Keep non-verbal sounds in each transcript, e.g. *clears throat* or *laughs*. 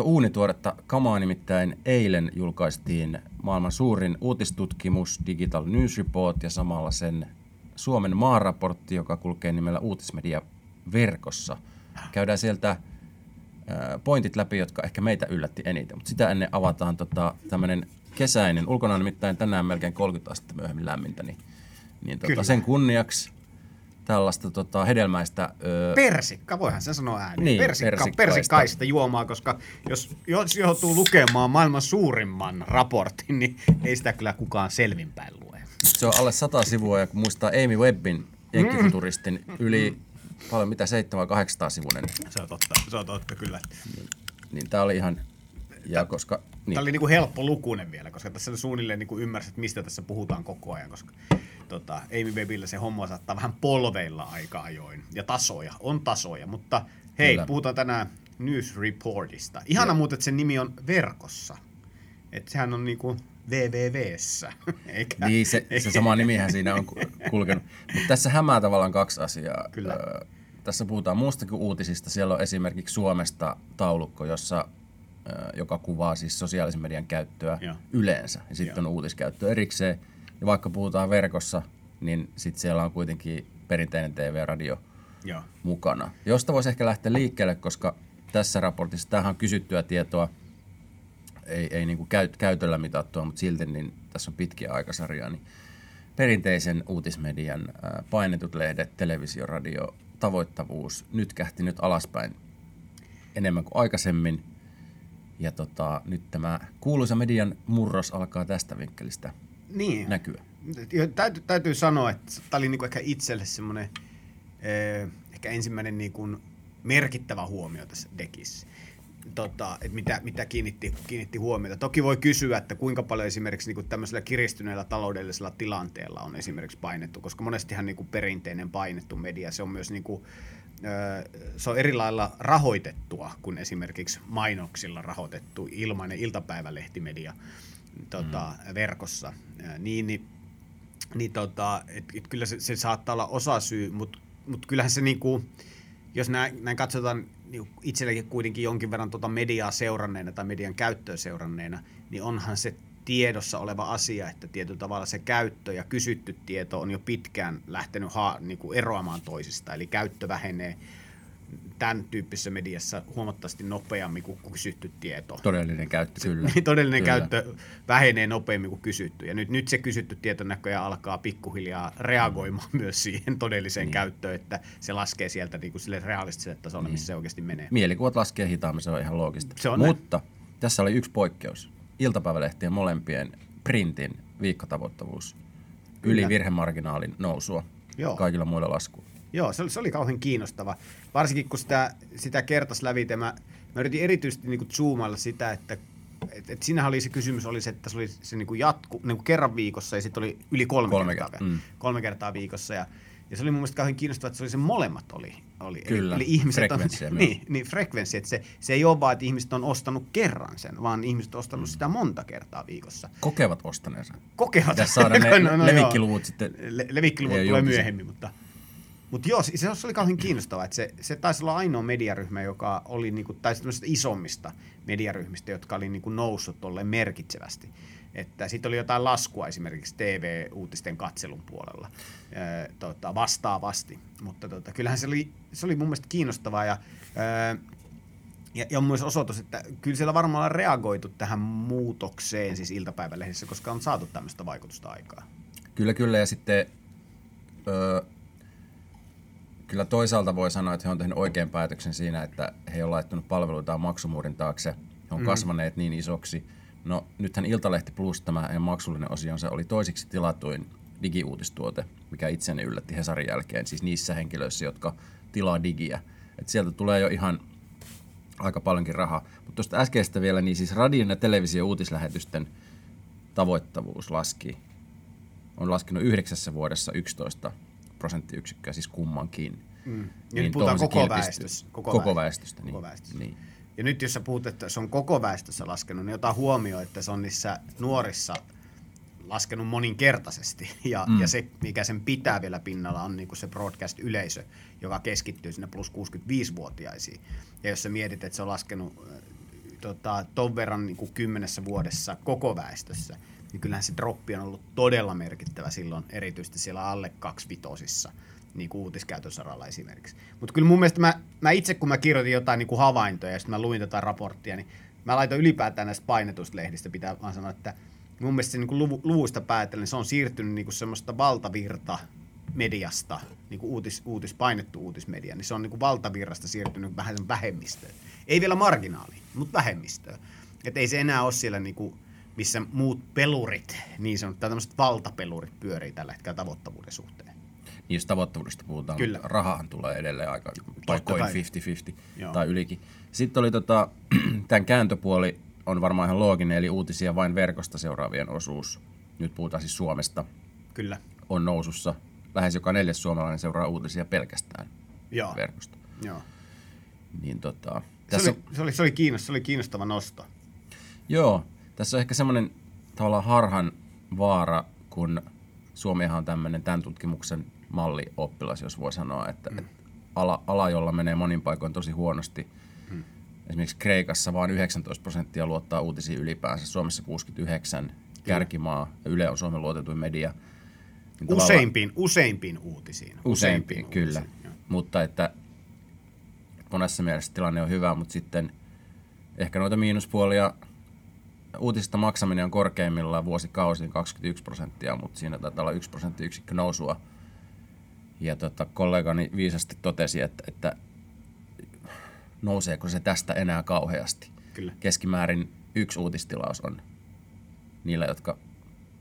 On uunituoretta. Kamaa, nimittäin eilen julkaistiin maailman suurin uutistutkimus Digital News Report ja samalla sen Suomen maaraportti, joka kulkee nimellä Uutismedia verkossa. Käydään sieltä pointit läpi, jotka ehkä meitä yllätti eniten, mutta sitä ennen avataan tota, tämmöinen kesäinen, ulkona on nimittäin tänään melkein 30 astetta myöhemmin lämmintä, niin, niin tota, sen kunniaksi tällaista tota, hedelmäistä... Öö... Persikka, voihan sen sanoa ääneen. Niin, persikka, persikkaista. persikkaista juomaa, koska jos, jos joutuu lukemaan maailman suurimman raportin, niin ei sitä kyllä kukaan selvinpäin lue. Se on alle sata sivua ja kun muistaa Amy Webbin jenkkifuturistin yli paljon mitä 700 sivuinen. Se on totta, se on totta kyllä. Niin, niin tämä oli ihan, ja koska... Niin. Tämä oli niin kuin helppo lukunen vielä, koska tässä suunnilleen niin kuin ymmärsit, mistä tässä puhutaan koko ajan, koska tota, Amy Webillä se homma saattaa vähän polveilla aika ajoin. Ja tasoja, on tasoja, mutta hei, Kyllä. puhutaan tänään News Reportista. Ihana muuten, että sen nimi on verkossa. Että sehän on niinku www *laughs* Eikä, niin, se, se sama nimihän siinä on kulkenut. Mutta tässä hämää tavallaan kaksi asiaa. Kyllä. Öö, tässä puhutaan muustakin uutisista. Siellä on esimerkiksi Suomesta taulukko, jossa joka kuvaa siis sosiaalisen median käyttöä ja. yleensä. Ja sitten on uutiskäyttö erikseen. Ja vaikka puhutaan verkossa, niin sitten siellä on kuitenkin perinteinen TV ja radio Joo. mukana. Josta voisi ehkä lähteä liikkeelle, koska tässä raportissa tähän on kysyttyä tietoa, ei, ei niin kuin käyt, käytöllä mitattua, mutta silti niin tässä on pitkiä aikasarjaa, niin perinteisen uutismedian painetut lehdet, televisio, radio, tavoittavuus nyt kähti nyt alaspäin enemmän kuin aikaisemmin. Ja tota, nyt tämä kuuluisa median murros alkaa tästä vinkkelistä niin. näkyä. Täytyy, täytyy sanoa, että tämä oli niinku ehkä itselle semmoinen eh, ehkä ensimmäinen niinku merkittävä huomio tässä dekissä. Tota, että mitä, mitä kiinnitti, kiinnitti huomiota. Toki voi kysyä, että kuinka paljon esimerkiksi niinku tämmöisellä kiristyneellä taloudellisella tilanteella on esimerkiksi painettu, koska monestihan niinku perinteinen painettu media, se on myös niinku, se on eri lailla rahoitettua kuin esimerkiksi mainoksilla rahoitettu ilmainen iltapäivälehtimedia tota, mm. verkossa, niin, niin, niin tota, et, et kyllä se, se saattaa olla osa syy, mutta mut kyllähän se niinku, jos näin, näin katsotaan niin itsellekin kuitenkin jonkin verran tuota mediaa seuranneena tai median käyttöä seuranneena, niin onhan se tiedossa oleva asia, että tietyllä tavalla se käyttö ja kysytty tieto on jo pitkään lähtenyt ha, niin kuin eroamaan toisista, eli käyttö vähenee tämän tyyppisessä mediassa huomattavasti nopeammin kuin kysytty tieto. Todellinen käyttö, *laughs* kyllä. Niin, todellinen kyllä. käyttö vähenee nopeammin kuin kysytty. Ja nyt, nyt se kysytty tieto näköjään alkaa pikkuhiljaa reagoimaan mm. myös siihen todelliseen niin. käyttöön, että se laskee sieltä niin kuin sille realistiselle tasolle, niin. missä se oikeasti menee. Mielikuvat laskee hitaammin, se on ihan loogista. Se on Mutta näin. tässä oli yksi poikkeus. Iltapäivälehtien molempien printin viikkotavoittavuus yli virhemarginaalin nousua Joo. kaikilla muilla laskuilla. Joo, se oli, se oli kauhean kiinnostava. Varsinkin kun sitä, sitä kertas lävite, mä, mä yritin erityisesti niin kuin zoomailla sitä, että et, et siinähän oli se kysymys, oli se, että se oli se niin kuin jatku, niin kuin kerran viikossa ja sitten oli yli kolme, kolme kertaa, kertaa, mm. kolme kertaa viikossa. Ja, ja se oli mun mielestä kauhean kiinnostavaa, että se oli se molemmat oli. oli. Kyllä, eli, eli ihmiset on, *laughs* niin, niin, frekvenssi, että se, se ei ole vaan, että ihmiset on ostanut kerran sen, vaan ihmiset on ostanut mm. sitä monta kertaa viikossa. Kokevat ostaneensa. Kokevat. Tässä saada *laughs* ne no, no, levikkiluvut sitten. Le, levikkiluvut tulee myöhemmin, mutta mutta joo, se, se oli kauhean kiinnostavaa, että se, se taisi olla ainoa mediaryhmä, joka oli, niinku, tai isommista mediaryhmistä, jotka oli niinku noussut tolleen merkitsevästi. Että sitten oli jotain laskua esimerkiksi TV-uutisten katselun puolella ää, tota, vastaavasti. Mutta tota, kyllähän se oli, se oli mun mielestä kiinnostavaa ja, ää, ja, ja on myös osoitus, että kyllä siellä varmaan on reagoitu tähän muutokseen siis iltapäivälehdessä, koska on saatu tämmöistä vaikutusta aikaa. Kyllä, kyllä. Ja sitten öö, kyllä toisaalta voi sanoa, että he on tehnyt oikean päätöksen siinä, että he on laittanut palveluitaan maksumuurin taakse. He on mm. kasvaneet niin isoksi. No nythän Iltalehti Plus, tämä maksullinen osionsa, oli toisiksi tilatuin digiuutistuote, mikä itseni yllätti Hesarin jälkeen, siis niissä henkilöissä, jotka tilaa digiä. Et sieltä tulee jo ihan aika paljonkin rahaa. Mutta tuosta äskeistä vielä, niin siis radion ja televisio uutislähetysten tavoittavuus laski on laskenut yhdeksässä vuodessa 11 prosenttiyksikköä, siis kummankin. Mm. Ja Niin nyt puhutaan koko kilpistyy. väestössä. Koko väestöstä, niin. Koko väestöstä. niin. Ja nyt jos sä puhut, että se on koko väestössä laskenut, niin ota huomioon, että se on niissä nuorissa laskenut moninkertaisesti. *laughs* Ja, mm. ja se, mikä sen pitää vielä pinnalla, on niinku se broadcast-yleisö, joka keskittyy sinne plus 65-vuotiaisiin. Ja jos sä mietit, että se on laskenut äh, tota, ton verran niinku kymmenessä vuodessa koko väestössä, niin kyllähän se droppi on ollut todella merkittävä silloin, erityisesti siellä alle kaksivitosissa niin kuin uutiskäytön saralla esimerkiksi. Mutta kyllä mun mielestä mä, mä itse, kun mä kirjoitin jotain niin kuin havaintoja ja sitten mä luin tätä raporttia, niin mä laitoin ylipäätään näistä painetuista lehdistä, pitää vaan sanoa, että mun mielestä se niin kuin luvu, luvuista päätellen se on siirtynyt niin kuin semmoista valtavirta mediasta, niin kuin uutis, uutis, painettu uutismedia, niin se on niin kuin valtavirrasta siirtynyt vähän sen vähemmistöön. Ei vielä marginaaliin, mutta vähemmistöön. Että ei se enää ole siellä niin kuin, missä muut pelurit, niin sanottu, tämmöiset valtapelurit pyörii tällä hetkellä tavoittavuuden suhteen. Niin jos tavoittavuudesta puhutaan, Kyllä. rahahan tulee edelleen aika paikoin kai. 50-50 Joo. tai ylikin. Sitten oli tota, *clears throat* tämän kääntöpuoli on varmaan ihan looginen, eli uutisia vain verkosta seuraavien osuus. Nyt puhutaan siis Suomesta, Kyllä. on nousussa. Lähes joka neljäs suomalainen seuraa uutisia pelkästään Joo. verkosta. Joo. Niin tota, Se, tässä oli, se, oli, se, oli kiinnostava, se oli kiinnostava nosto. Joo, tässä on ehkä semmoinen tavallaan harhan vaara, kun Suomihan on tämmöinen tämän tutkimuksen mallioppilas, jos voi sanoa, että, mm. että ala, ala, jolla menee monin paikoin tosi huonosti. Mm. Esimerkiksi Kreikassa vain 19 prosenttia luottaa uutisiin ylipäänsä, Suomessa 69, kärkimaa, ja Yle on Suomen luotetuin media. Niin Useimpiin, useimpiin uutisiin. Useimpiin, kyllä. uutisiin. Mutta että monessa mielessä tilanne on hyvä, mutta sitten ehkä noita miinuspuolia, uutisista maksaminen on korkeimmillaan vuosikausiin 21 prosenttia, mutta siinä taitaa olla 1 prosenttiyksikkö nousua. Ja tota, kollegani viisasti totesi, että, että nouseeko se tästä enää kauheasti. Kyllä. Keskimäärin yksi uutistilaus on niillä, jotka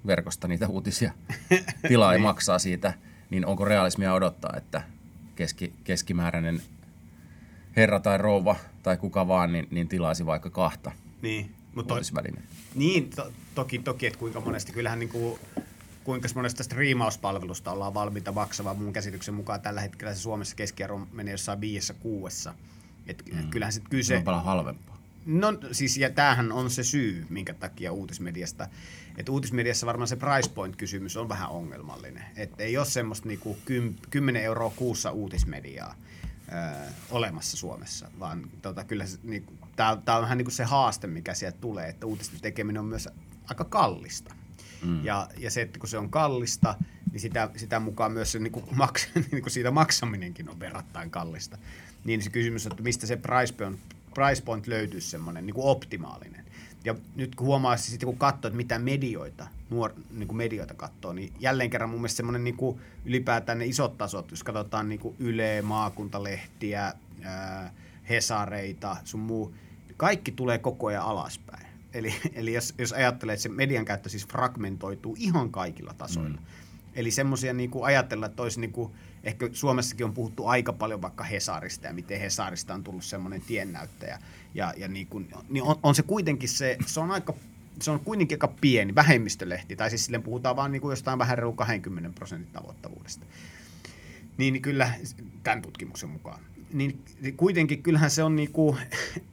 verkosta niitä uutisia *laughs* tilaa ja maksaa siitä, niin onko realismia odottaa, että keski, keskimääräinen herra tai rouva tai kuka vaan, niin, niin tilaisi vaikka kahta Niin, mutta uutisvälinettä. niin, to, toki, toki, että kuinka monesti, kyllähän niin kuin, kuinka monesta striimauspalvelusta ollaan valmiita maksamaan. Mun käsityksen mukaan tällä hetkellä se Suomessa keskiarvo menee jossain viidessä kuuessa. Et, mm. Kyllähän sit Se kyse... on paljon halvempaa. No siis, ja tämähän on se syy, minkä takia uutismediasta, että uutismediassa varmaan se price point-kysymys on vähän ongelmallinen. Että ei ole semmoista niinku kym, 10 euroa kuussa uutismediaa ö, olemassa Suomessa, vaan tota, kyllä se, niinku, tämä on vähän niinku se haaste, mikä sieltä tulee, että uutisten tekeminen on myös aika kallista. Mm. Ja, ja se, että kun se on kallista, niin sitä, sitä mukaan myös se, niin kuin *laughs* maks, niin kuin siitä maksaminenkin on verrattain kallista. Niin se kysymys on, että mistä se price point, price point löytyisi semmoinen niin kuin optimaalinen. Ja nyt kun huomaa sitten, kun katsoo, että mitä medioita, nuor, niin kuin medioita katsoo, niin jälleen kerran mun mielestä semmoinen niin kuin ylipäätään ne isot tasot, jos katsotaan niin kuin Yle, maakuntalehtiä, ää, Hesareita, sun muu, kaikki tulee koko ajan alaspäin. Eli, eli jos, jos ajattelee, että se median käyttö siis fragmentoituu ihan kaikilla tasoilla. Mm. Eli semmoisia niin kuin ajatella, että olisi niin kuin, ehkä Suomessakin on puhuttu aika paljon vaikka Hesarista ja miten Hesarista on tullut semmoinen tiennäyttäjä. Ja, ja niin kuin, niin on, on, se kuitenkin se, se on aika se on kuitenkin aika pieni vähemmistölehti, tai siis silleen puhutaan vaan niin kuin jostain vähän reilu 20 prosentin tavoittavuudesta. Niin kyllä, tämän tutkimuksen mukaan. Niin kuitenkin kyllähän se on *laughs* niin kuin,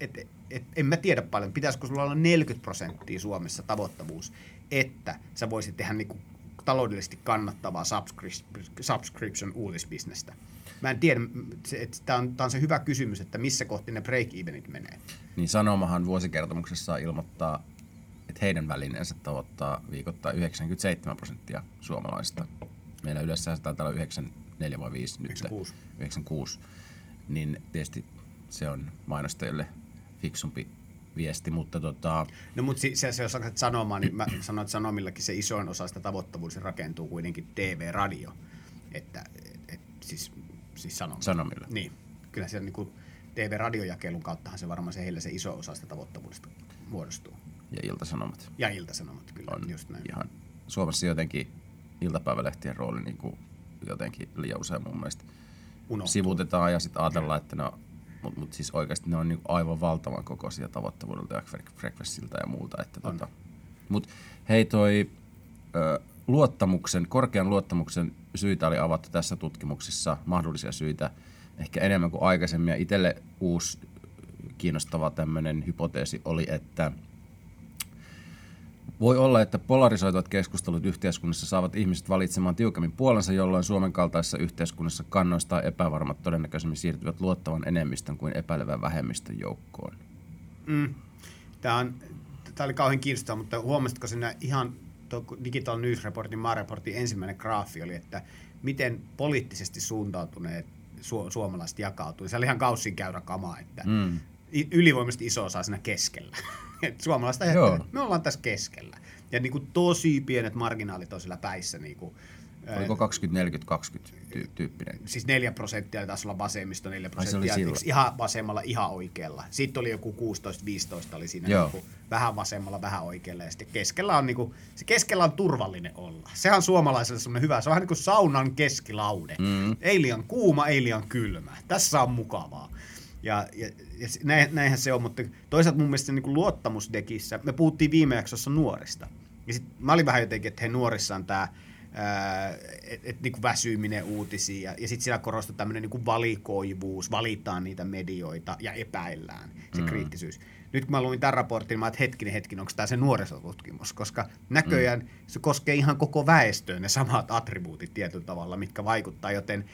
että et, en mä tiedä paljon, pitäisikö sulla olla 40 prosenttia Suomessa tavoittavuus, että sä voisit tehdä niin kuin taloudellisesti kannattavaa subscri- subscription uutisbisnestä. Mä en tiedä, tämä on, tää on se hyvä kysymys, että missä kohti ne break-evenit menee. Niin Sanomahan vuosikertomuksessa ilmoittaa, että heidän välineensä tavoittaa viikoittain 97 prosenttia suomalaisista. Meillä yleensä se taitaa olla 94 vai 5 nyt. 96. 96. Niin tietysti se on mainostajille fiksumpi viesti, mutta tota, No mutta se, se, jos alkat sanomaan, niin mä *clears throat* sanon, että Sanomillakin se isoin osa sitä tavoittavuudesta rakentuu kuitenkin TV-radio. Että et, et, siis, siis Sanomilla. Sanomilla. Niin. Kyllä se niin TV-radiojakelun kauttahan se varmaan se heille se iso osa sitä tavoittavuudesta muodostuu. ja Iltasanomat Ja iltasanomat kyllä, on just näin. ihan Suomessa jotenkin iltapäivälehtien rooli niin kuin jotenkin liian usein mun mielestä Unohtuu. sivutetaan ja sitten ajatellaan, että no, mutta mut siis oikeasti ne on niin aivan valtavan kokoisia tavoittavuudelta ja fre- frekvenssiltä ja muuta. Että On. tota, mut hei toi ö, luottamuksen, korkean luottamuksen syitä oli avattu tässä tutkimuksessa, mahdollisia syitä, ehkä enemmän kuin aikaisemmin. Ja itselle uusi kiinnostava tämmöinen hypoteesi oli, että voi olla, että polarisoituvat keskustelut yhteiskunnassa saavat ihmiset valitsemaan tiukemmin puolensa, jolloin Suomen kaltaisessa yhteiskunnassa kannoista epävarmat todennäköisemmin siirtyvät luottavan enemmistön kuin epäilevän vähemmistön joukkoon. Mm. Tämä, on, tämä oli kauhean kiinnostavaa, mutta huomasitko sinä ihan Digital News Reportin, maareportin ensimmäinen graafi oli, että miten poliittisesti suuntautuneet su- suomalaiset jakautuu. Se oli ihan kaussin käyrä kama, että mm. ylivoimaisesti iso osa siinä keskellä. *laughs* Et suomalaiset ajattelee, me ollaan tässä keskellä. Ja niin kuin tosi pienet marginaalit on siellä päissä. Niin kuin, Oliko 20-40-20 tyyppinen? Siis 4 prosenttia taisi olla vasemmisto, 4 prosenttia ihan vasemmalla, ihan oikealla. Sitten oli joku 16-15 oli siinä niin kuin vähän vasemmalla, vähän oikealla. Ja sitten keskellä on, niin kuin, se keskellä on turvallinen olla. Sehän on suomalaiselle semmoinen hyvä. Se on vähän niin kuin saunan keskilaude. Mm. Ei liian kuuma, ei liian kylmä. Tässä on mukavaa. Ja, ja, ja näinhän se on, mutta toisaalta mun mielestä niin kuin luottamusdekissä, me puhuttiin viime jaksossa nuorista. Ja sit mä olin vähän jotenkin, että he nuorissaan tämä että et, niinku väsyminen uutisiin ja, ja sitten siellä korostuu tämmöinen niinku valikoivuus, valitaan niitä medioita ja epäillään se mm. kriittisyys. Nyt kun mä luin tämän raportin, mä että hetkinen, hetkinen, onko tämä se nuorisotutkimus, koska näköjään mm. se koskee ihan koko väestöön ne samat attribuutit tietyllä tavalla, mitkä vaikuttaa, joten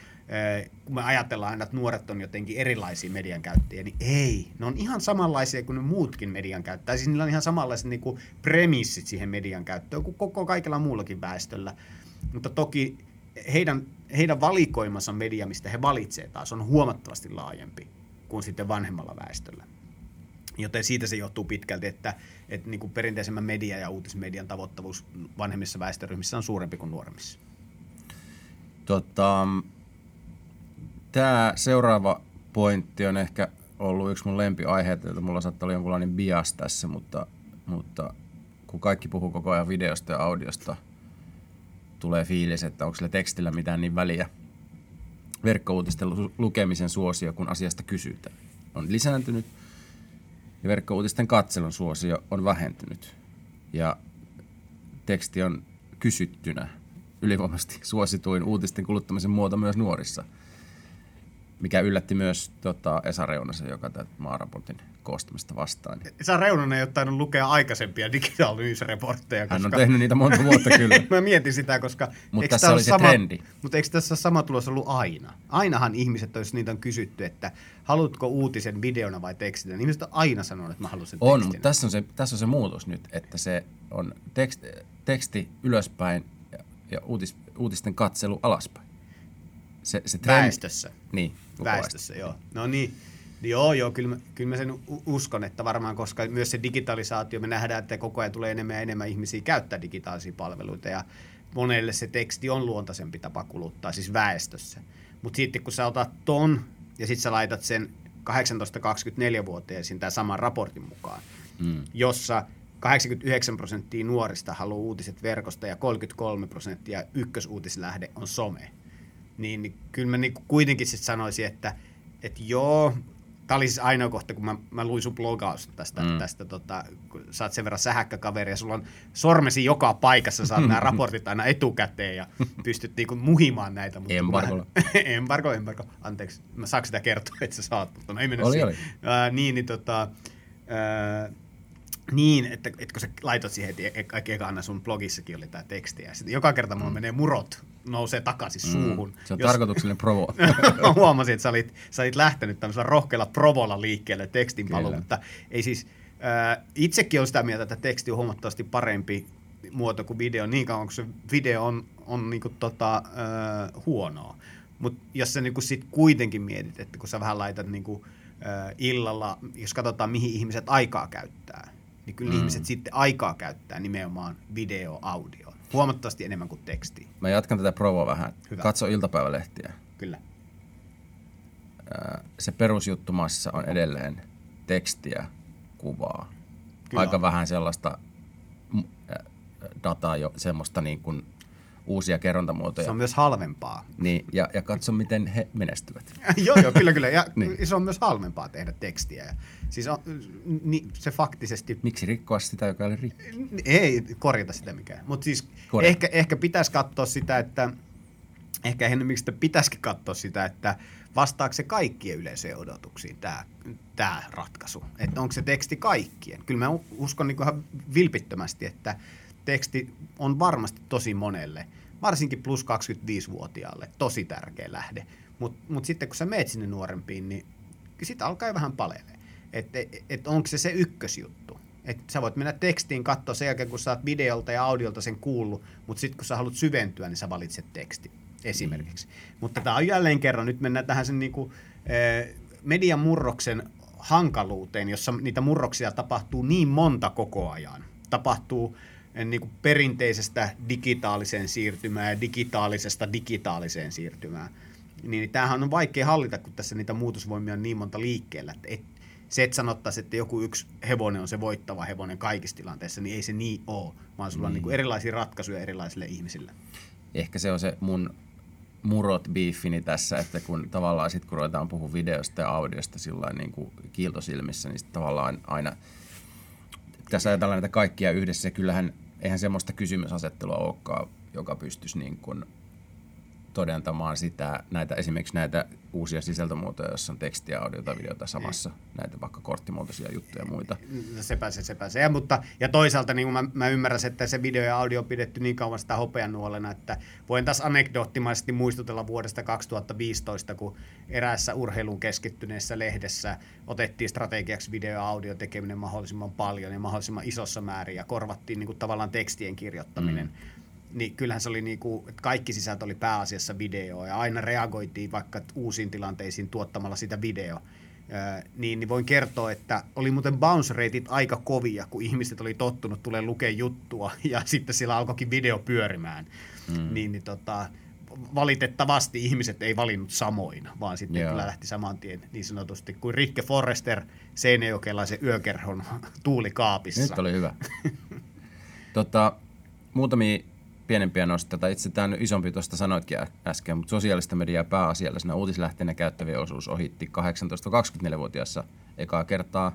kun me ajatellaan aina, että nuoret on jotenkin erilaisia median käyttäjiä, niin ei. Ne on ihan samanlaisia kuin ne muutkin median käyttäjät. Siis niillä on ihan samanlaiset niin kuin premissit siihen median käyttöön kuin koko kaikella muullakin väestöllä. Mutta toki heidän, heidän valikoimansa media, mistä he valitsee taas, on huomattavasti laajempi kuin sitten vanhemmalla väestöllä. Joten siitä se johtuu pitkälti, että, että niin kuin perinteisemmän media- ja uutismedian tavoittavuus vanhemmissa väestöryhmissä on suurempi kuin nuoremmissa. Tota, Tämä seuraava pointti on ehkä ollut yksi mun lempiaiheita, että mulla saattaa olla jonkunlainen bias tässä, mutta, mutta kun kaikki puhuu koko ajan videosta ja audiosta – tulee fiilis, että onko sillä tekstillä mitään niin väliä. Verkkouutisten lukemisen suosio, kun asiasta kysytään, on lisääntynyt ja verkkouutisten katselun suosio on vähentynyt. Ja teksti on kysyttynä ylivoimaisesti suosituin uutisten kuluttamisen muoto myös nuorissa – mikä yllätti myös tota, Esa Reunasen, joka tätä maaraportin koostamista vastaan. Esa Reunanen ei ole tainnut lukea aikaisempia digital news-reportteja. Koska... Hän on tehnyt niitä monta vuotta *laughs* kyllä. Mä mietin sitä, koska... Mutta tässä oli se sama, trendi. Mutta eikö tässä sama tulos ollut aina? Ainahan ihmiset, jos niitä on kysytty, että haluatko uutisen videona vai tekstinä, niin ihmiset on aina sanonut, että mä haluan sen On, mutta tässä on, se, tässä on se muutos nyt, että se on teksti, teksti ylöspäin ja, ja uutis, uutisten katselu alaspäin. Se, se trend... Väestössä. Niin. Väestössä, joo. No niin. Joo, joo, kyllä mä, kyllä mä sen uskon, että varmaan, koska myös se digitalisaatio, me nähdään, että koko ajan tulee enemmän ja enemmän ihmisiä käyttää digitaalisia palveluita ja monelle se teksti on luontaisempi tapa kuluttaa, siis väestössä. Mutta sitten kun sä otat ton ja sitten sä laitat sen 18-24-vuotiaisiin tämän saman raportin mukaan, mm. jossa 89 prosenttia nuorista haluaa uutiset verkosta ja 33 prosenttia ykkösuutislähde on some niin, niin kyllä mä niin kuitenkin sit sanoisin, että, että joo, tämä oli siis ainoa kohta, kun mä, mä luin sun blogausta tästä, mm. tästä tota, kun sä oot sen verran sähäkkäkaveri ja sulla on sormesi joka paikassa, saat nämä *laughs* raportit aina etukäteen ja pystyt niinku muhimaan näitä. Mutta embargo. *laughs* embargo, embargo. Anteeksi, mä saanko sitä kertoa, että sä saat, mutta no ei mennä oli, siihen. Oli. Uh, niin, niin tota, uh, niin, että, että kun sä laitot siihen, että eka aina sun blogissakin oli tämä teksti, ja sitten joka kerta mulla mm. menee murot, nousee takaisin mm. suuhun. Se on jos... tarkoituksellinen provo. *laughs* mä huomasin, että sä olit, sä olit lähtenyt tämmöisellä rohkealla provolla liikkeelle tekstin palu, mutta ei siis, äh, itsekin olen sitä mieltä, että teksti on huomattavasti parempi muoto kuin video, niin kauan kuin se video on, on niinku tota, äh, huonoa. Mutta jos sä niinku sit kuitenkin mietit, että kun sä vähän laitat niinku, äh, illalla, jos katsotaan mihin ihmiset aikaa käyttää, niin kyllä mm. ihmiset sitten aikaa käyttää nimenomaan video, audio. Huomattavasti enemmän kuin teksti. Mä jatkan tätä provoa vähän. Hyvä. Katso iltapäivälehtiä. Kyllä. Se perusjuttu maassa on edelleen tekstiä, kuvaa. Kyllä Aika vähän sellaista dataa jo semmoista niin kuin uusia kerrontamuotoja. Se on myös halvempaa. Niin, ja, ja katso, miten he menestyvät. *laughs* joo, joo, kyllä, kyllä. Ja *laughs* Niin. se on myös halvempaa tehdä tekstiä. Ja siis on, ni, se faktisesti Miksi rikkoa sitä, joka oli rikki? Ei korjata sitä mikään. Mutta siis Korjata. ehkä, ehkä pitäisi katsoa sitä, että ehkä enemmän sitä pitäisikin katsoa sitä, että vastaako se kaikkien yleisöjen odotuksiin tämä, tämä ratkaisu. Että onko se teksti kaikkien. Kyllä mä uskon niin ihan vilpittömästi, että teksti on varmasti tosi monelle, varsinkin plus 25-vuotiaalle, tosi tärkeä lähde. Mutta mut sitten kun sä meet sinne nuorempiin, niin sitä alkaa jo vähän palelee. Että et, et onko se se ykkösjuttu. Että sä voit mennä tekstiin katsoa sen jälkeen, kun sä oot videolta ja audiolta sen kuullut, mutta sitten kun sä haluat syventyä, niin sä valitset teksti esimerkiksi. Mm. Mutta tämä on jälleen kerran, nyt mennään tähän sen niinku, eh, median murroksen hankaluuteen, jossa niitä murroksia tapahtuu niin monta koko ajan. Tapahtuu eh, niinku perinteisestä digitaaliseen siirtymään ja digitaalisesta digitaaliseen siirtymään. Niin tämähän on vaikea hallita, kun tässä niitä muutosvoimia on niin monta liikkeellä, että et, se, että sanottaisiin, että joku yksi hevonen on se voittava hevonen kaikissa tilanteissa, niin ei se niin ole, vaan sulla on niin kuin erilaisia ratkaisuja erilaisille ihmisille. Ehkä se on se mun murot beefini tässä, että kun tavallaan sit kun ruvetaan puhua videosta ja audiosta sillä niin kuin kiiltosilmissä, niin sit tavallaan aina tässä ajatellaan näitä kaikkia yhdessä, ja kyllähän eihän semmoista kysymysasettelua olekaan, joka pystyisi niin kuin todentamaan sitä, näitä, esimerkiksi näitä uusia sisältömuotoja, joissa on tekstiä, audiota, videota samassa, näitä vaikka korttimuotoisia juttuja ja muita. No sepä se, sepä se. Ja, mutta, ja toisaalta niin mä, mä ymmärrän, että se video ja audio on pidetty niin kauan sitä hopeanuolena, että voin taas anekdoottimaisesti muistutella vuodesta 2015, kun eräässä urheilun keskittyneessä lehdessä otettiin strategiaksi video ja audio tekeminen mahdollisimman paljon ja mahdollisimman isossa määrin ja korvattiin niin kuin tavallaan tekstien kirjoittaminen. Mm niin kyllähän se oli niin kuin, että kaikki sisältö oli pääasiassa videoa ja aina reagoitiin vaikka uusiin tilanteisiin tuottamalla sitä video. Niin, niin voin kertoa, että oli muuten bounce rateit aika kovia, kun ihmiset oli tottunut tulee lukea juttua *laughs* ja sitten siellä alkoikin video pyörimään. Mm. Niin, niin tota, valitettavasti ihmiset ei valinnut samoin, vaan sitten Joo. kyllä lähti saman tien niin sanotusti kuin Rikke Forrester Seinäjokelaisen yökerhon *laughs* tuulikaapissa. Nyt oli hyvä. tota, muutamia pienempiä nostoja, tai itse tämä on isompi tuosta sanoitkin äsken, mutta sosiaalista mediaa pääasiallisena uutislähteenä käyttävien osuus ohitti 18-24-vuotiaassa ekaa kertaa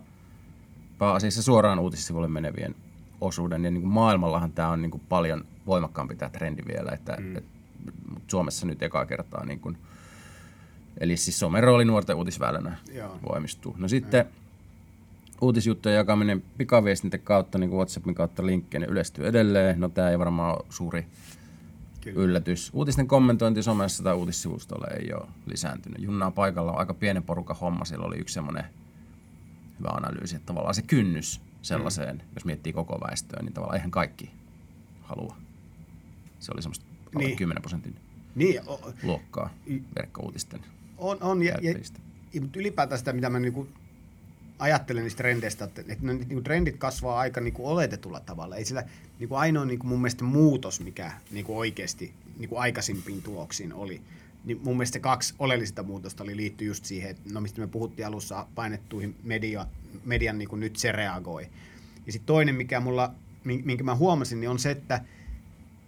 pääasiassa suoraan uutissivuille menevien osuuden. Ja niin kuin maailmallahan tämä on niin kuin paljon voimakkaampi tämä trendi vielä, että mm. et, Suomessa nyt ekaa kertaa niin kuin, eli siis somen rooli nuorten uutisväylänä Joo. voimistuu. No sitten uutisjuttujen jakaminen pikaviestintä kautta, niin kuin WhatsAppin kautta linkkejä, niin yleistyy edelleen. No tämä ei varmaan ole suuri Kyllä. yllätys. Uutisten kommentointi somessa tai uutissivustolla ei ole lisääntynyt. Junnaa paikalla on aika pienen porukan homma. Siellä oli yksi semmoinen hyvä analyysi, että tavallaan se kynnys sellaiseen, mm. jos miettii koko väestöä, niin tavallaan eihän kaikki halua. Se oli semmoista Niin. 10 prosentin Niin, o- luokkaa verkkouutisten on, on ja, ja, ja, mutta ylipäätään sitä, mitä mä niinku ajattelen niistä trendeistä, että, että ne niinku trendit kasvaa aika niinku oletetulla tavalla. Ei sillä niinku ainoa niinku mun mielestä muutos, mikä niinku oikeasti niinku aikaisimpiin tuloksiin oli, niin mun mielestä kaksi oleellista muutosta oli liittyy just siihen, että no mistä me puhuttiin alussa, painettuihin media, median niinku nyt se reagoi. Ja sitten toinen, mikä mulla, min- minkä mä huomasin, niin on se, että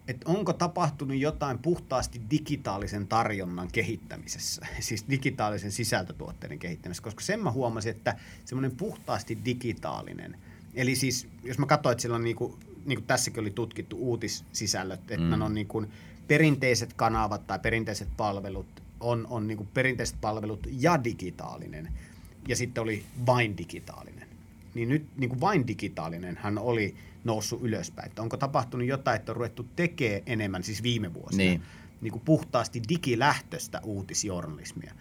että onko tapahtunut jotain puhtaasti digitaalisen tarjonnan kehittämisessä, *laughs* siis digitaalisen sisältötuotteiden kehittämisessä, koska sen mä huomasin, että semmoinen puhtaasti digitaalinen, eli siis jos mä katsoin, että siellä on niinku, niin kuin tässäkin oli tutkittu uutissisällöt, että mm. on niin kuin perinteiset kanavat tai perinteiset palvelut, on, on niin kuin perinteiset palvelut ja digitaalinen, ja sitten oli vain digitaalinen. Niin nyt niin kuin vain digitaalinen hän oli noussut ylöspäin. Että onko tapahtunut jotain, että on ruvettu tekemään enemmän, siis viime vuosina, Niin. niin. Kuin puhtaasti digilähtöistä uutisjournalismia.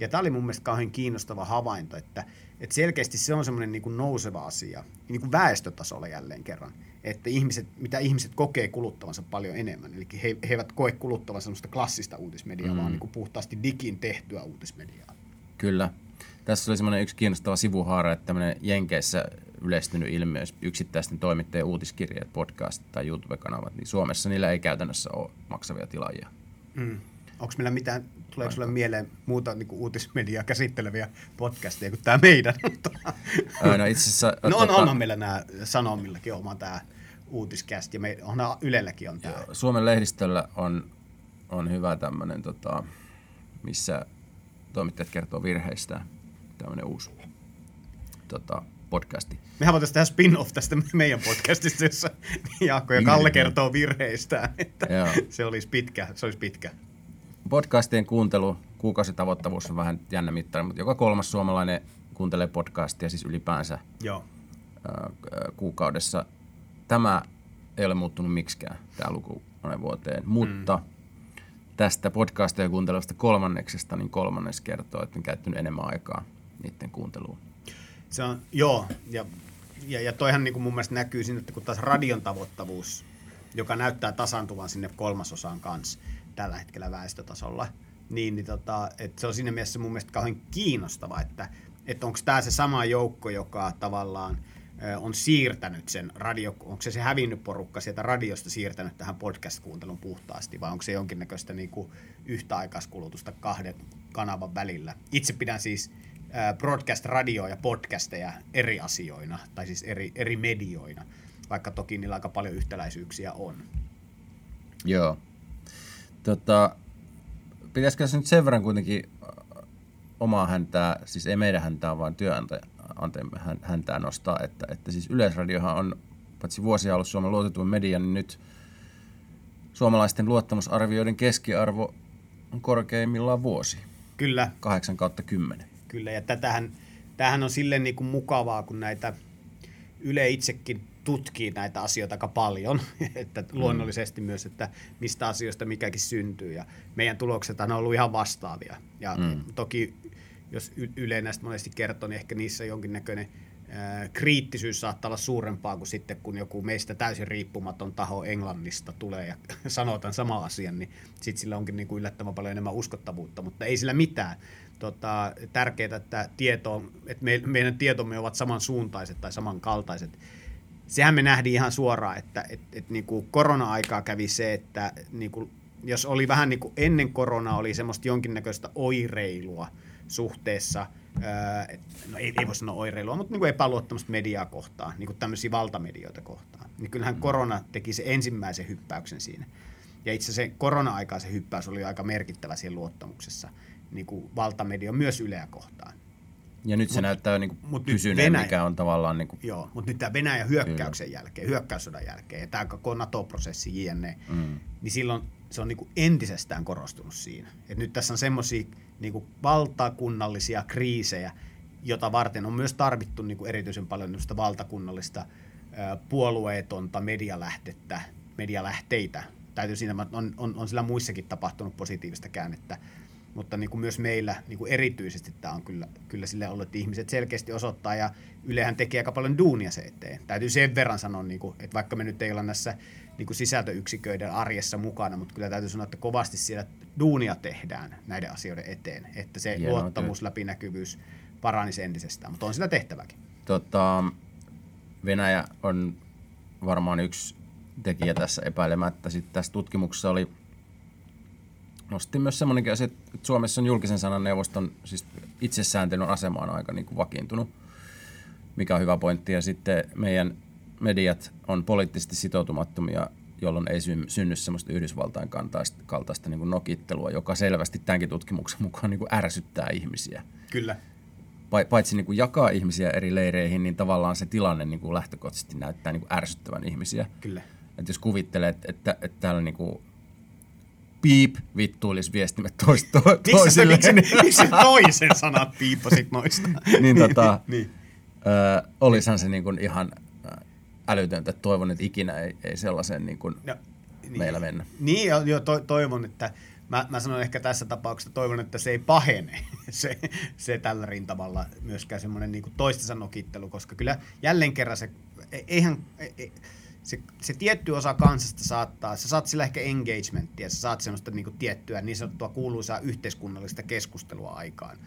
Ja tämä oli mun mielestä kauhean kiinnostava havainto, että, että selkeästi se on semmoinen niin nouseva asia, niin kuin väestötasolla jälleen kerran, että ihmiset, mitä ihmiset kokee kuluttavansa paljon enemmän. Eli he, he eivät koe kuluttavansa semmoista klassista uutismediaa, mm. vaan niin kuin puhtaasti digin tehtyä uutismediaa. Kyllä. Tässä oli semmoinen yksi kiinnostava sivuhaara, että tämmöinen Jenkeissä yleistynyt ilmiö, jos yksittäisten toimittajien uutiskirjeet, podcast tai YouTube-kanavat, niin Suomessa niillä ei käytännössä ole maksavia tilaajia. Mm. Onko meillä mitään, tuleeko sulle mieleen muuta niin kuin uutismediaa käsitteleviä podcasteja kuin tämä meidän? No itse asiassa... *laughs* no on, tota, onhan meillä nämä Sanomillakin oma tämä uutiskästi, ja me, onhan Ylelläkin on tämä. Suomen lehdistöllä on, on hyvä tämmöinen, tota, missä toimittajat kertoo virheistä, tämmöinen uusi tota, podcasti. Mehän voitaisiin tehdä spin-off tästä meidän podcastista, jossa *laughs* Jaakko ja Kalle kertoo virheistään. *laughs* Että Joo. se olisi pitkä, se olisi pitkä. Podcastien kuuntelu, kuukausitavoittavuus on vähän jännä mittari, mutta joka kolmas suomalainen kuuntelee podcastia siis ylipäänsä Joo. kuukaudessa. Tämä ei ole muuttunut miksikään, tämä luku monen vuoteen, mutta mm. tästä podcastien kuuntelevasta kolmanneksesta, niin kolmannes kertoo, että on käyttänyt enemmän aikaa niiden kuunteluun. Se on, joo, ja, ja, ja toihan niin kuin mun mielestä näkyy siinä, että kun taas radion tavoittavuus, joka näyttää tasaantuvan sinne kolmasosaan kanssa tällä hetkellä väestötasolla, niin, niin tota, että se on siinä mielessä mun mielestä kauhean kiinnostava, että, että onko tämä se sama joukko, joka tavallaan on siirtänyt sen radio, onko se se hävinnyt porukka sieltä radiosta siirtänyt tähän podcast-kuuntelun puhtaasti, vai onko se jonkinnäköistä niin yhtäaikaiskulutusta kahden kanavan välillä. Itse pidän siis broadcast-radioa ja podcasteja eri asioina, tai siis eri, eri medioina, vaikka toki niillä aika paljon yhtäläisyyksiä on. Joo. Tota, pitäisikö se nyt sen verran kuitenkin omaa häntää, siis ei meidän häntää, vaan työnantajamme häntää nostaa, että, että siis Yleisradiohan on paitsi vuosia ollut Suomen luotetuin media, niin nyt suomalaisten luottamusarvioiden keskiarvo on korkeimmillaan vuosi, Kyllä, 8 kautta 10. Kyllä, ja tätähän, tämähän on silleen niin kuin mukavaa, kun näitä Yle itsekin tutkii näitä asioita aika paljon, *laughs* että luonnollisesti myös, että mistä asioista mikäkin syntyy, ja meidän tulokset on ollut ihan vastaavia. Ja mm. toki, jos Yle näistä monesti kertoo, niin ehkä niissä jonkinnäköinen kriittisyys saattaa olla suurempaa kuin sitten, kun joku meistä täysin riippumaton taho Englannista tulee ja *laughs* sanoo tämän sama asian, niin sitten sillä onkin niin kuin yllättävän paljon enemmän uskottavuutta, mutta ei sillä mitään. Tota, tärkeää, että, tieto, että me, meidän tietomme ovat samansuuntaiset tai samankaltaiset. Sehän me nähtiin ihan suoraan, että et, et niin kuin korona-aikaa kävi se, että niin kuin, jos oli vähän niin kuin ennen koronaa oli semmoista jonkinnäköistä oireilua suhteessa, no ei, ei voi sanoa oireilua, mutta niin kuin epäluottamusta mediaa kohtaan, niin kuin tämmöisiä valtamedioita kohtaan. Niin kyllähän korona teki se ensimmäisen hyppäyksen siinä. Ja itse asiassa se korona-aikaa se hyppäys oli aika merkittävä siinä luottamuksessa niin kuin valtamedia myös Yleä kohtaan. Ja nyt se näyttää niin mut nyt pysyneen, Venäjä- mikä on tavallaan niin kuin, Joo, mutta nyt tämä Venäjän hyökkäyksen jälkeen, hyökkäyssodan jälkeen ja tämä koko NATO-prosessi jne, mm. niin silloin se on niinku entisestään korostunut siinä. Et nyt tässä on semmoisia niinku valtakunnallisia kriisejä, jota varten on myös tarvittu niinku erityisen paljon valtakunnallista puolueetonta medialähtettä, medialähteitä. Täytyy siinä, on, on, on sillä muissakin tapahtunut positiivista käännettä, mutta niin kuin myös meillä niin kuin erityisesti tämä on kyllä, kyllä sille ollut, että ihmiset selkeästi osoittaa ja Ylehän tekee aika paljon duunia se eteen. Täytyy sen verran sanoa, niin kuin, että vaikka me nyt ei olla näissä niin kuin sisältöyksiköiden arjessa mukana, mutta kyllä täytyy sanoa, että kovasti siellä duunia tehdään näiden asioiden eteen, että se Hienoa luottamus, läpinäkyvyys paranisi entisestään, mutta on sitä tehtäväkin. Tota, Venäjä on varmaan yksi tekijä tässä epäilemättä. Sitten tässä tutkimuksessa oli, nostettiin myös semmoinenkin asia, että Suomessa on julkisen sanan neuvoston, siis itsesääntelyn asema on aika niin kuin vakiintunut, mikä on hyvä pointti. Ja sitten meidän mediat on poliittisesti sitoutumattomia, jolloin ei sy- synny semmoista Yhdysvaltain kaltaista, kaltaista niin kuin nokittelua, joka selvästi tämänkin tutkimuksen mukaan niin kuin ärsyttää ihmisiä Kyllä. pa- paitsi niin kuin jakaa ihmisiä eri leireihin, niin tavallaan se tilanne niin kuin lähtökohtaisesti näyttää niin kuin ärsyttävän ihmisiä. Kyllä. Että jos kuvittelee, että, että, että täällä niin kuin piip vittuilisi viestimet toista to- Miksi toisille, miksi, miksi *laughs* toisen sanat piippasit noista? niin, tota, niin. ö, olisihan se niin kuin ihan älytöntä. että Toivon, että ikinä ei, ei sellaiseen niin kuin No, meillä mennä. Niin, jo, jo to, toivon, että mä, mä sanon ehkä tässä tapauksessa, toivon, että se ei pahene, *laughs* se, se tällä rintamalla myöskään semmoinen niin toistensa nokittelu, koska kyllä jälleen kerran se, e- eihän, e- e- se, se tietty osa kansasta saattaa, sä saat sillä ehkä engagementtia, sä saat semmoista niin kuin tiettyä niin sanottua kuuluisaa yhteiskunnallista keskustelua aikaan.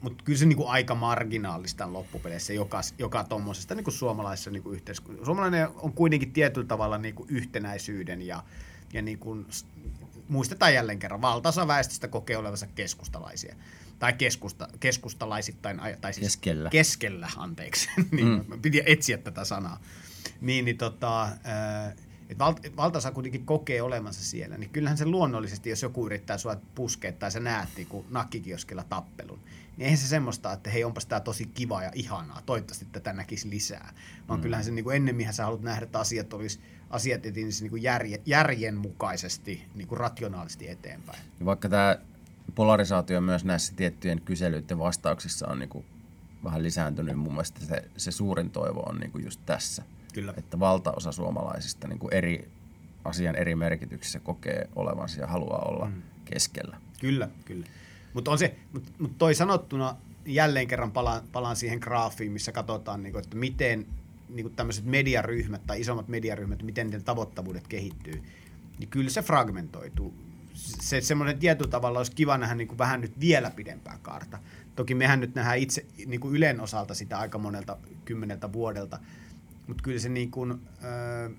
Mutta kyllä se niinku aika marginaalista on loppupeleissä joka, joka tuommoisesta niinku suomalaisessa niinku yhteiskunnassa. Suomalainen on kuitenkin tietyllä tavalla niinku yhtenäisyyden ja ja niin kuin, s- muistetaan jälleen kerran, valtaosa väestöstä kokee olevansa keskustalaisia. Tai keskusta, keskustalaisittain, tai siis Keskellä. keskellä, anteeksi. *laughs* niin, mm. Piti etsiä tätä sanaa. Niin, niin tota, äh, et val, valtaosa kuitenkin kokee olevansa siellä, niin kyllähän se luonnollisesti, jos joku yrittää sua puskea tai sä näet niin kuin nakkikioskella tappelun, niin eihän se semmoista, että hei onpas tää tosi kiva ja ihanaa, toivottavasti tätä näkisi lisää. Vaan mm. kyllähän se niin kuin ennemminhän sä haluat nähdä, että asiat olisi asiat etenisi niin kuin järje, järjen mukaisesti, niin kuin rationaalisesti eteenpäin. Ja vaikka tämä polarisaatio myös näissä tiettyjen kyselyiden vastauksissa on niin kuin vähän lisääntynyt, niin mun mielestä se, se suurin toivo on niin kuin just tässä. Kyllä. Että valtaosa suomalaisista niin kuin eri asian eri merkityksissä kokee olevansa ja haluaa olla mm. keskellä. Kyllä, kyllä. Mutta on se, mutta mut toi sanottuna jälleen kerran palaan, palaan siihen graafiin, missä katsotaan, niinku, että miten niinku tämmöiset mediaryhmät tai isommat mediaryhmät, miten niiden tavoittavuudet kehittyy, niin kyllä se fragmentoituu. Se semmoinen tietyllä tavalla olisi kiva nähdä niinku vähän nyt vielä pidempää kaarta. Toki mehän nyt nähdään itse niinku Ylen osalta sitä aika monelta kymmeneltä vuodelta, mutta kyllä se niin kuin, öö,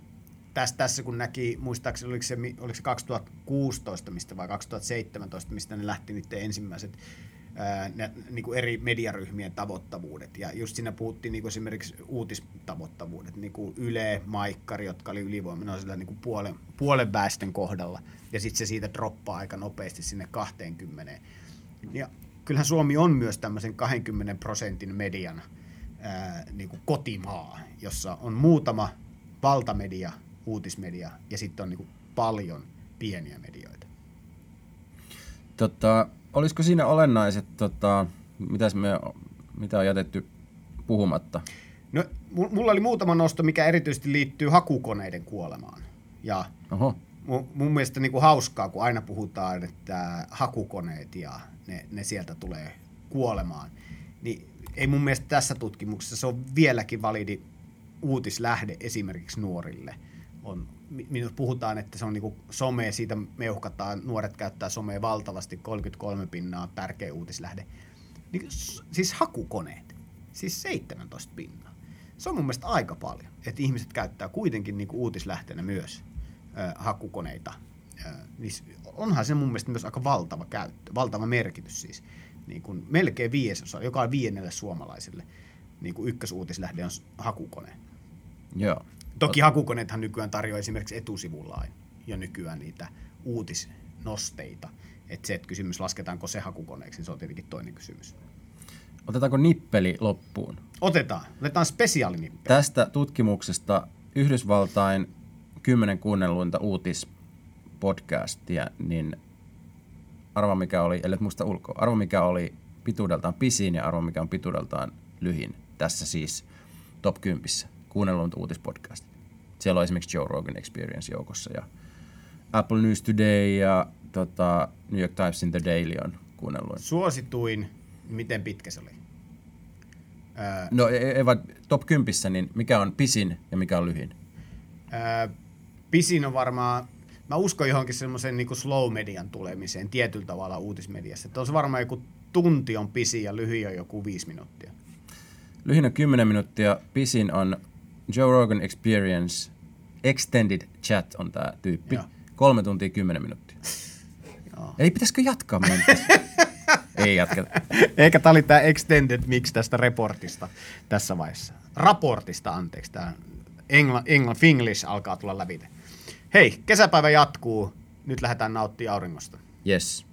tässä, tässä kun näki, muistaakseni oliko se, oliko se 2016 mistä vai 2017, mistä ne lähti niiden ensimmäiset ää, ne, niin kuin eri mediaryhmien tavoittavuudet. Ja just siinä puhuttiin niin kuin esimerkiksi uutistavoittavuudet, niin kuin Yle, Maikkari, jotka oli ylivoimainen sillä niin kuin puolen, puolen väestön kohdalla. Ja sitten se siitä droppaa aika nopeasti sinne 20. Ja kyllähän Suomi on myös tämmöisen 20 prosentin median ää, niin kuin kotimaa, jossa on muutama valtamedia, uutismedia ja sitten on niin kuin paljon pieniä medioita. Tota, olisiko siinä olennaiset, tota, mitäs me, mitä on jätetty puhumatta? No, mu- mulla oli muutama nosto, mikä erityisesti liittyy hakukoneiden kuolemaan. Ja Oho, mu- mun mielestä niin kuin hauskaa, kun aina puhutaan, että hakukoneet ja ne, ne sieltä tulee kuolemaan. Niin ei mun mielestä tässä tutkimuksessa se on vieläkin validi uutislähde esimerkiksi nuorille. On, mi- minut puhutaan, että se on niinku some, siitä meuhkataan, nuoret käyttää somea valtavasti, 33 pinnaa tärkeä uutislähde. Niin, siis hakukoneet, siis 17 pinnaa. Se on mun mielestä aika paljon, että ihmiset käyttää kuitenkin niinku uutislähteenä myös ö, hakukoneita. Ö, niin onhan se mun mielestä myös aika valtava käyttö, valtava merkitys siis. Niin kuin melkein viidesosa, joka on viidennelle suomalaiselle, niin kuin ykkösuutislähde on hakukone. joo. Toki hakukoneethan nykyään tarjoaa esimerkiksi etusivullaan jo nykyään niitä uutisnosteita. Että se, että kysymys lasketaanko se hakukoneeksi, niin se on tietenkin toinen kysymys. Otetaanko nippeli loppuun? Otetaan, otetaan spesiaalinippe. Tästä tutkimuksesta Yhdysvaltain kymmenen kuunnelluinta uutispodcastia, niin arva mikä oli, ellei muista ulkoa, arva mikä oli pituudeltaan pisin ja arva mikä on pituudeltaan lyhin. Tässä siis top 10 kuunnelluinta uutispodcastit. Siellä on esimerkiksi Joe Rogan Experience joukossa ja Apple News Today ja tota, New York Timesin The Daily on kuunnelluin. Suosituin, miten pitkä se oli? Öö, No ei, ei vaan top 10, niin mikä on pisin ja mikä on lyhin? öö, pisin on varmaan, mä uskon johonkin semmoisen niin slow median tulemiseen tietyllä tavalla uutismediassa. Että on se varmaan joku tunti on pisin ja lyhin on joku viisi minuuttia. Lyhin on 10 minuuttia, pisin on Joe Rogan Experience, Extended Chat on tämä tyyppi. Joo. Kolme tuntia 10 minuuttia. Joo. Eli pitäisikö jatkaa? *laughs* Ei jatketa. Eikä tämä oli tämä extended mix tästä reportista tässä vaiheessa. Raportista, anteeksi. Tämä Engla, Engla, Finglish alkaa tulla läpi. Hei, kesäpäivä jatkuu. Nyt lähdetään nauttimaan auringosta. Yes.